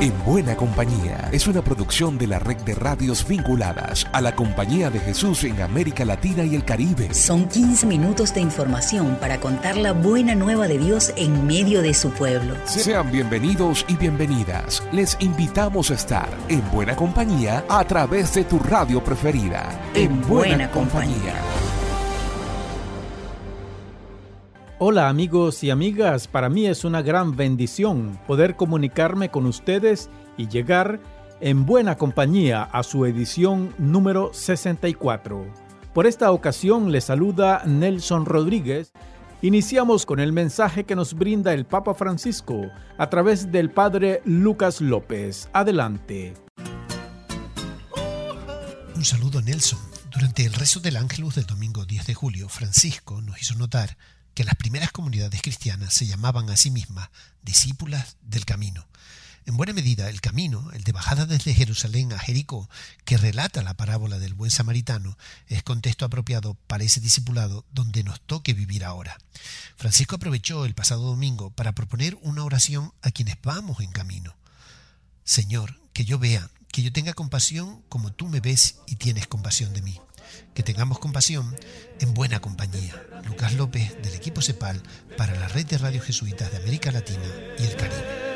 En Buena Compañía es una producción de la red de radios vinculadas a la Compañía de Jesús en América Latina y el Caribe. Son 15 minutos de información para contar la buena nueva de Dios en medio de su pueblo. Sean bienvenidos y bienvenidas. Les invitamos a estar en Buena Compañía a través de tu radio preferida. En, Buena, compañía. Hola amigos y amigas, para mí es una gran bendición poder comunicarme con ustedes y llegar en buena compañía a su edición número 64. Por esta ocasión le saluda Nelson Rodríguez. Iniciamos con el mensaje que nos brinda el Papa Francisco a través del Padre Lucas López. Adelante. Un saludo Nelson. Durante el rezo del Ángelus del domingo 10 de julio, Francisco nos hizo notar que las primeras comunidades cristianas se llamaban a sí mismas discípulas del camino. En buena medida, el camino, el de bajada desde Jerusalén a Jericó, que relata la parábola del buen samaritano, es contexto apropiado para ese discipulado donde nos toque vivir ahora. Francisco aprovechó el pasado domingo para proponer una oración a quienes vamos en camino. Señor, que yo vea, que yo tenga compasión como tú me ves y tienes compasión de mí que tengamos compasión en buena compañía. Lucas López del equipo CEPAL para la red de radio jesuitas de América Latina y el Caribe.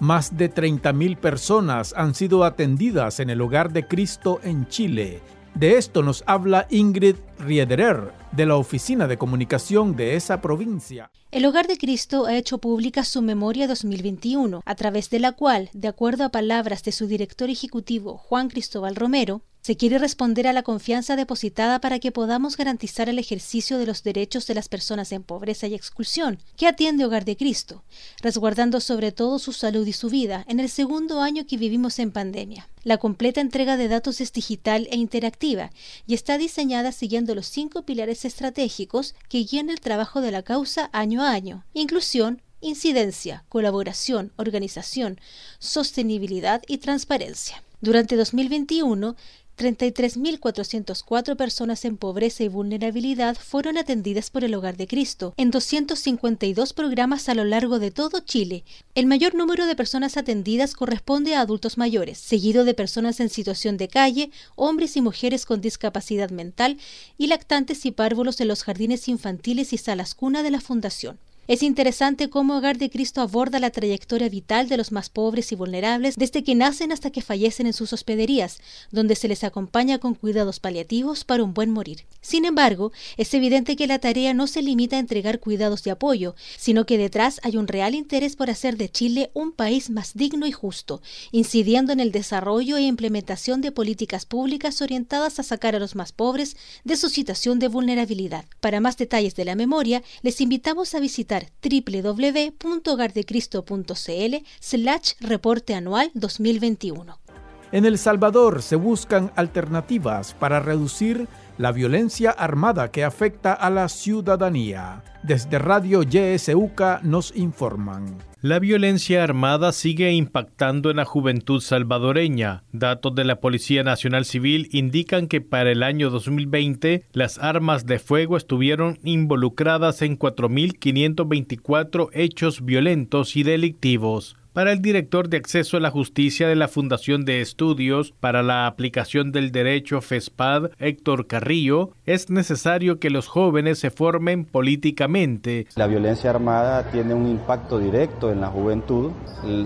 Más de 30.000 personas han sido atendidas en el Hogar de Cristo en Chile de esto nos habla Ingrid Riederer, de la Oficina de Comunicación de esa provincia. El Hogar de Cristo ha hecho pública su memoria 2021, a través de la cual, de acuerdo a palabras de su director ejecutivo Juan Cristóbal Romero, se quiere responder a la confianza depositada para que podamos garantizar el ejercicio de los derechos de las personas en pobreza y exclusión, que atiende Hogar de Cristo, resguardando sobre todo su salud y su vida en el segundo año que vivimos en pandemia. La completa entrega de datos es digital e interactiva y está diseñada siguiendo los cinco pilares estratégicos que guían el trabajo de la causa año a año. Inclusión, incidencia, colaboración, organización, sostenibilidad y transparencia. Durante 2021, 33.404 personas en pobreza y vulnerabilidad fueron atendidas por el Hogar de Cristo en 252 programas a lo largo de todo Chile. El mayor número de personas atendidas corresponde a adultos mayores, seguido de personas en situación de calle, hombres y mujeres con discapacidad mental y lactantes y párvulos en los jardines infantiles y salas cuna de la Fundación. Es interesante cómo Hogar de Cristo aborda la trayectoria vital de los más pobres y vulnerables desde que nacen hasta que fallecen en sus hospederías, donde se les acompaña con cuidados paliativos para un buen morir. Sin embargo, es evidente que la tarea no se limita a entregar cuidados de apoyo, sino que detrás hay un real interés por hacer de Chile un país más digno y justo, incidiendo en el desarrollo e implementación de políticas públicas orientadas a sacar a los más pobres de su situación de vulnerabilidad. Para más detalles de la memoria, les invitamos a visitar www.hogardecristo.cl slash reporte anual 2021. En El Salvador se buscan alternativas para reducir la violencia armada que afecta a la ciudadanía. Desde Radio YSUCA nos informan. La violencia armada sigue impactando en la juventud salvadoreña. Datos de la Policía Nacional Civil indican que para el año 2020 las armas de fuego estuvieron involucradas en 4.524 hechos violentos y delictivos para el director de acceso a la justicia de la Fundación de Estudios para la Aplicación del Derecho FESPAD, Héctor Carrillo, es necesario que los jóvenes se formen políticamente. La violencia armada tiene un impacto directo en la juventud,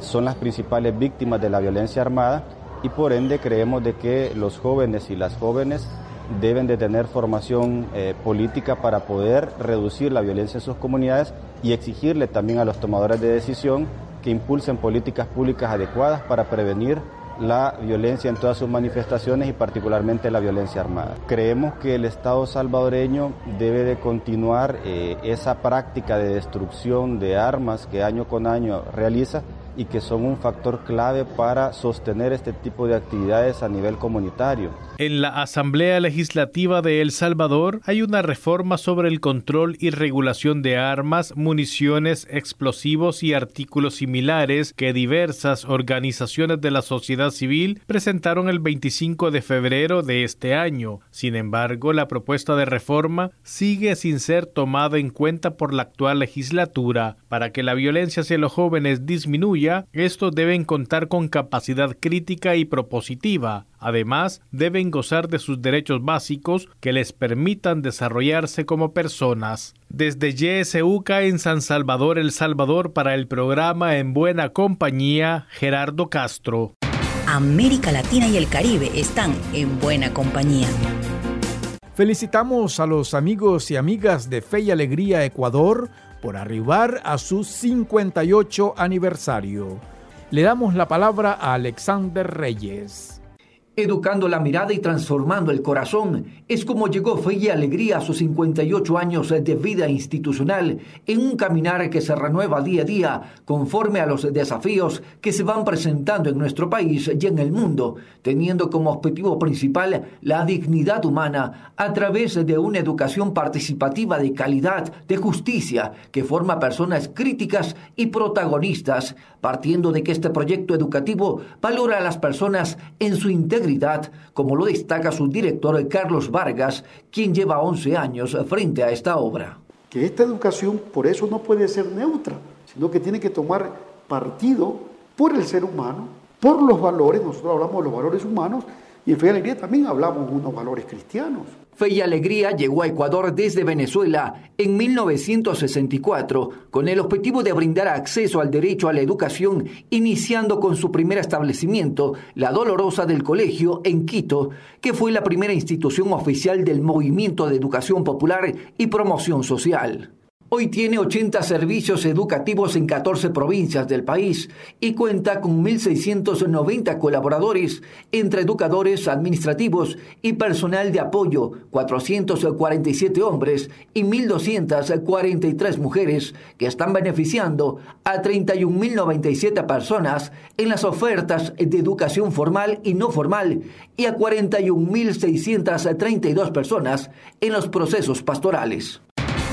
son las principales víctimas de la violencia armada y por ende creemos de que los jóvenes y las jóvenes deben de tener formación eh, política para poder reducir la violencia en sus comunidades y exigirle también a los tomadores de decisión que impulsen políticas públicas adecuadas para prevenir la violencia en todas sus manifestaciones y particularmente la violencia armada. Creemos que el Estado salvadoreño debe de continuar eh, esa práctica de destrucción de armas que año con año realiza y que son un factor clave para sostener este tipo de actividades a nivel comunitario. En la Asamblea Legislativa de El Salvador hay una reforma sobre el control y regulación de armas, municiones, explosivos y artículos similares que diversas organizaciones de la sociedad civil presentaron el 25 de febrero de este año. Sin embargo, la propuesta de reforma sigue sin ser tomada en cuenta por la actual legislatura. Para que la violencia hacia los jóvenes disminuya, estos deben contar con capacidad crítica y propositiva. Además, deben gozar de sus derechos básicos que les permitan desarrollarse como personas. Desde YSUCA en San Salvador, El Salvador, para el programa En Buena Compañía, Gerardo Castro. América Latina y el Caribe están en buena compañía. Felicitamos a los amigos y amigas de Fe y Alegría Ecuador por arribar a su 58 aniversario. Le damos la palabra a Alexander Reyes. Educando la mirada y transformando el corazón. Es como llegó Fe y Alegría a sus 58 años de vida institucional en un caminar que se renueva día a día conforme a los desafíos que se van presentando en nuestro país y en el mundo, teniendo como objetivo principal la dignidad humana a través de una educación participativa de calidad, de justicia, que forma personas críticas y protagonistas, partiendo de que este proyecto educativo valora a las personas en su como lo destaca su director Carlos Vargas, quien lleva 11 años frente a esta obra. Que esta educación por eso no puede ser neutra, sino que tiene que tomar partido por el ser humano, por los valores, nosotros hablamos de los valores humanos, y en Fe y Alegría también hablamos unos valores cristianos. Fe y Alegría llegó a Ecuador desde Venezuela en 1964 con el objetivo de brindar acceso al derecho a la educación, iniciando con su primer establecimiento, la Dolorosa del Colegio en Quito, que fue la primera institución oficial del Movimiento de Educación Popular y Promoción Social. Hoy tiene 80 servicios educativos en 14 provincias del país y cuenta con 1.690 colaboradores entre educadores administrativos y personal de apoyo, 447 hombres y 1.243 mujeres que están beneficiando a 31.097 personas en las ofertas de educación formal y no formal y a 41.632 personas en los procesos pastorales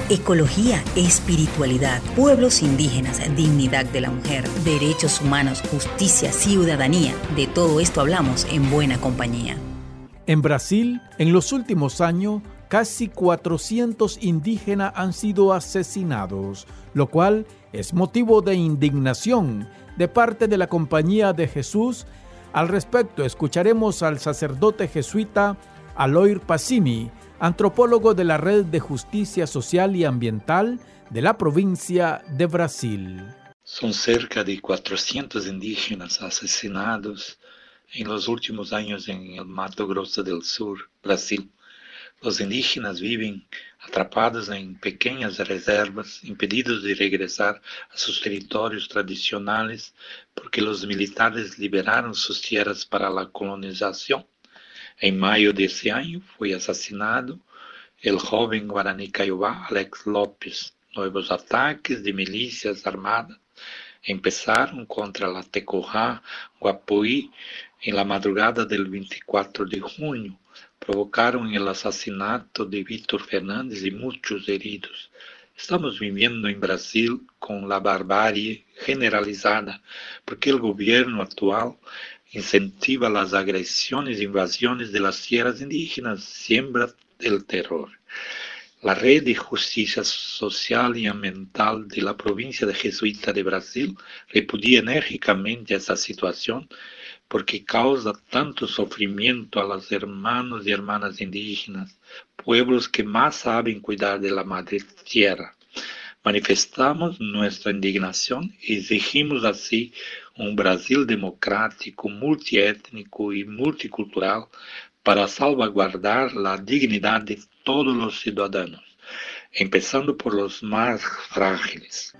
ecología, espiritualidad, pueblos indígenas, dignidad de la mujer, derechos humanos, justicia, ciudadanía. De todo esto hablamos en buena compañía. En Brasil, en los últimos años, casi 400 indígenas han sido asesinados, lo cual es motivo de indignación de parte de la Compañía de Jesús. Al respecto, escucharemos al sacerdote jesuita Aloir Passimi, antropólogo de la Red de Justicia Social y Ambiental de la provincia de Brasil. Son cerca de 400 indígenas asesinados en los últimos años en el Mato Grosso del Sur, Brasil. Los indígenas viven atrapados en pequeñas reservas, impedidos de regresar a sus territorios tradicionales porque los militares liberaron sus tierras para la colonización. Em maio desse ano, foi assassinado o jovem Guarani Caiobá Alex Lopes. Novos ataques de milícias armadas empezaram contra la Tecojá, Guapuí, em la madrugada del 24 de junho. Provocaram o assassinato de Vítor Fernandes e muitos heridos. Estamos vivendo em Brasil com a barbárie generalizada, porque o governo atual incentiva las agresiones e invasiones de las tierras indígenas, siembra el terror. La Red de Justicia Social y Ambiental de la provincia de Jesuita de Brasil repudia enérgicamente esa situación porque causa tanto sufrimiento a los hermanos y hermanas indígenas, pueblos que más saben cuidar de la madre tierra. Manifestamos nuestra indignación y exigimos así um Brasil democrático, multiétnico e multicultural para salvaguardar a dignidade de todos os cidadãos, empezando por los mais frágiles.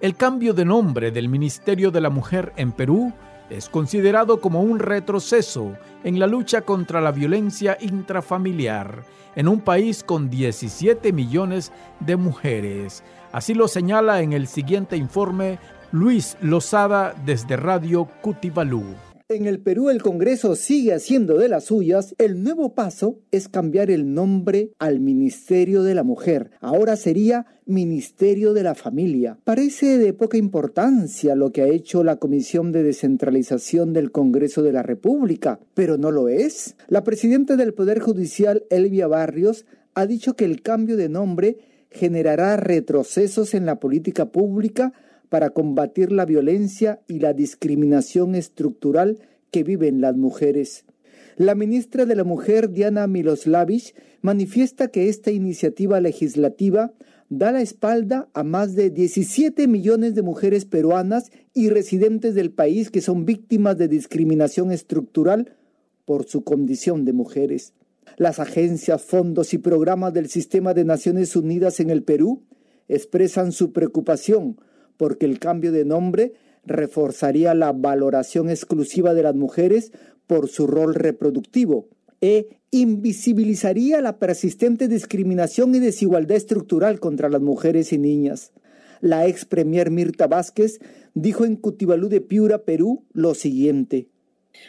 El cambio de nombre del Ministerio de la Mujer en Perú es considerado como un retroceso en la lucha contra la violencia intrafamiliar en un país con 17 millones de mujeres. Así lo señala en el siguiente informe Luis Lozada desde Radio Cutibalú. En el Perú el Congreso sigue haciendo de las suyas. El nuevo paso es cambiar el nombre al Ministerio de la Mujer. Ahora sería Ministerio de la Familia. Parece de poca importancia lo que ha hecho la Comisión de Descentralización del Congreso de la República, pero no lo es. La presidenta del Poder Judicial, Elvia Barrios, ha dicho que el cambio de nombre generará retrocesos en la política pública para combatir la violencia y la discriminación estructural que viven las mujeres. La ministra de la Mujer, Diana Miloslavich, manifiesta que esta iniciativa legislativa da la espalda a más de 17 millones de mujeres peruanas y residentes del país que son víctimas de discriminación estructural por su condición de mujeres. Las agencias, fondos y programas del Sistema de Naciones Unidas en el Perú expresan su preocupación porque el cambio de nombre reforzaría la valoración exclusiva de las mujeres por su rol reproductivo e invisibilizaría la persistente discriminación y desigualdad estructural contra las mujeres y niñas. La ex premier Mirta Vázquez dijo en Cutibalú de Piura, Perú, lo siguiente.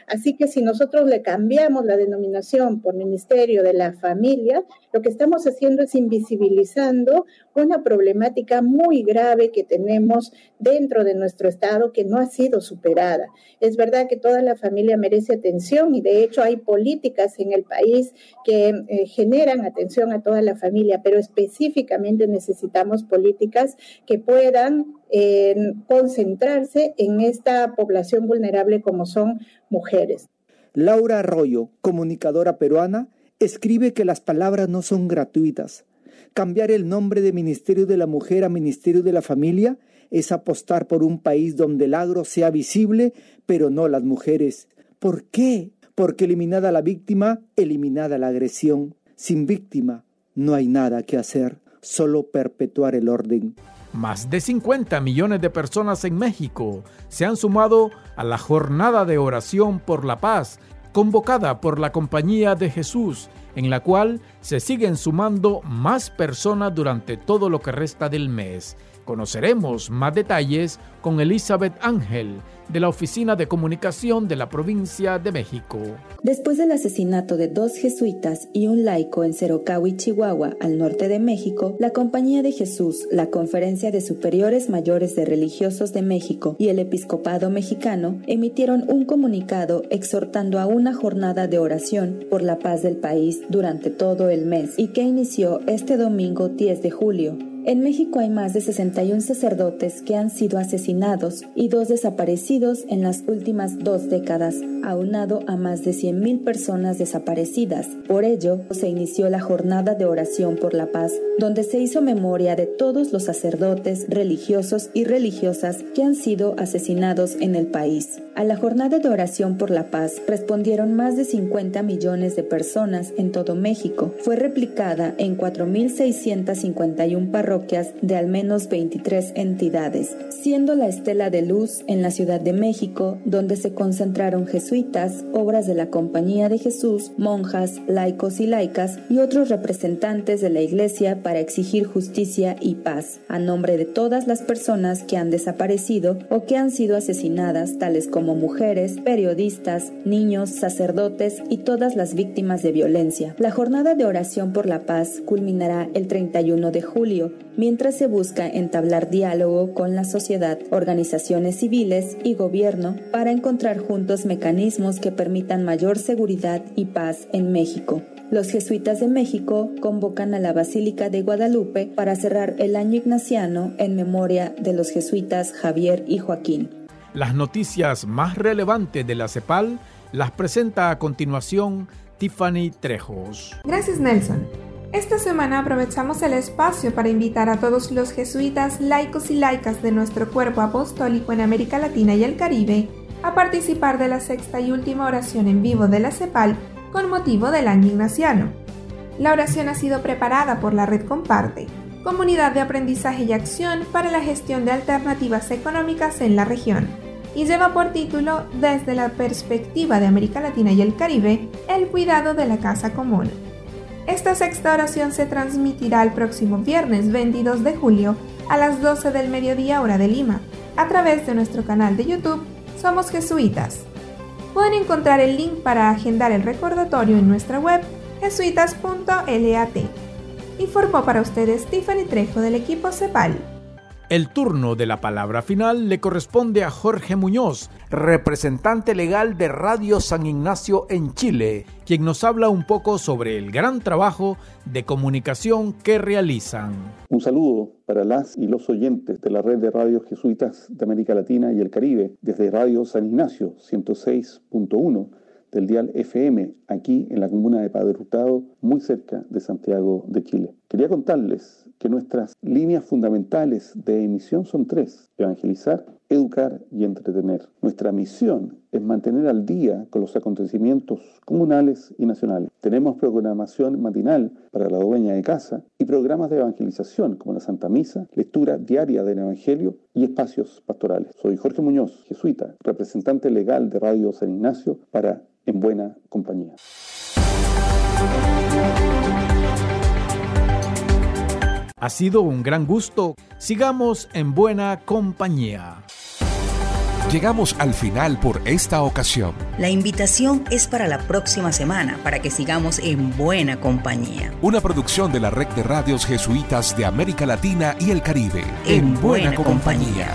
Así que si nosotros le cambiamos la denominación por Ministerio de la Familia, lo que estamos haciendo es invisibilizando una problemática muy grave que tenemos dentro de nuestro Estado que no ha sido superada. Es verdad que toda la familia merece atención y de hecho hay políticas en el país que eh, generan atención a toda la familia, pero específicamente necesitamos políticas que puedan concentrarse en esta población vulnerable como son mujeres. Laura Arroyo, comunicadora peruana, escribe que las palabras no son gratuitas. Cambiar el nombre de Ministerio de la Mujer a Ministerio de la Familia es apostar por un país donde el agro sea visible, pero no las mujeres. ¿Por qué? Porque eliminada la víctima, eliminada la agresión. Sin víctima, no hay nada que hacer, solo perpetuar el orden. Más de 50 millones de personas en México se han sumado a la jornada de oración por la paz convocada por la Compañía de Jesús, en la cual se siguen sumando más personas durante todo lo que resta del mes. Conoceremos más detalles con Elizabeth Ángel, de la Oficina de Comunicación de la Provincia de México. Después del asesinato de dos jesuitas y un laico en Cerocahui, Chihuahua, al norte de México, la Compañía de Jesús, la Conferencia de Superiores Mayores de Religiosos de México y el Episcopado Mexicano emitieron un comunicado exhortando a una jornada de oración por la paz del país durante todo el mes y que inició este domingo 10 de julio. En México hay más de 61 sacerdotes que han sido asesinados y dos desaparecidos en las últimas dos décadas, aunado a más de 100.000 personas desaparecidas. Por ello, se inició la jornada de oración por la paz, donde se hizo memoria de todos los sacerdotes, religiosos y religiosas que han sido asesinados en el país. A la jornada de oración por la paz respondieron más de 50 millones de personas en todo México. Fue replicada en 4.651 parroquias de al menos 23 entidades, siendo la estela de luz en la Ciudad de México, donde se concentraron jesuitas, obras de la Compañía de Jesús, monjas, laicos y laicas y otros representantes de la Iglesia para exigir justicia y paz, a nombre de todas las personas que han desaparecido o que han sido asesinadas, tales como mujeres, periodistas, niños, sacerdotes y todas las víctimas de violencia. La jornada de oración por la paz culminará el 31 de julio, mientras se busca entablar diálogo con la sociedad, organizaciones civiles y gobierno para encontrar juntos mecanismos que permitan mayor seguridad y paz en México. Los jesuitas de México convocan a la Basílica de Guadalupe para cerrar el año ignaciano en memoria de los jesuitas Javier y Joaquín. Las noticias más relevantes de la CEPAL las presenta a continuación Tiffany Trejos. Gracias Nelson. Esta semana aprovechamos el espacio para invitar a todos los jesuitas, laicos y laicas de nuestro cuerpo apostólico en América Latina y el Caribe a participar de la sexta y última oración en vivo de la CEPAL con motivo del año ignaciano. La oración ha sido preparada por la Red Comparte, comunidad de aprendizaje y acción para la gestión de alternativas económicas en la región, y lleva por título Desde la perspectiva de América Latina y el Caribe, el cuidado de la casa común. Esta sexta oración se transmitirá el próximo viernes 22 de julio a las 12 del mediodía hora de Lima, a través de nuestro canal de YouTube Somos Jesuitas. Pueden encontrar el link para agendar el recordatorio en nuestra web jesuitas.lat. Informó para ustedes Tiffany Trejo del equipo CEPAL. El turno de la palabra final le corresponde a Jorge Muñoz, representante legal de Radio San Ignacio en Chile, quien nos habla un poco sobre el gran trabajo de comunicación que realizan. Un saludo para las y los oyentes de la red de radios jesuitas de América Latina y el Caribe, desde Radio San Ignacio 106.1 del dial FM aquí en la comuna de Padre Hurtado, muy cerca de Santiago de Chile. Quería contarles que nuestras líneas fundamentales de emisión son tres, evangelizar, educar y entretener. Nuestra misión es mantener al día con los acontecimientos comunales y nacionales. Tenemos programación matinal para la dueña de casa y programas de evangelización como la Santa Misa, lectura diaria del Evangelio y espacios pastorales. Soy Jorge Muñoz, jesuita, representante legal de Radio San Ignacio para En Buena Compañía. Ha sido un gran gusto. Sigamos en buena compañía. Llegamos al final por esta ocasión. La invitación es para la próxima semana para que sigamos en buena compañía. Una producción de la red de radios jesuitas de América Latina y el Caribe. En, buena, compañía.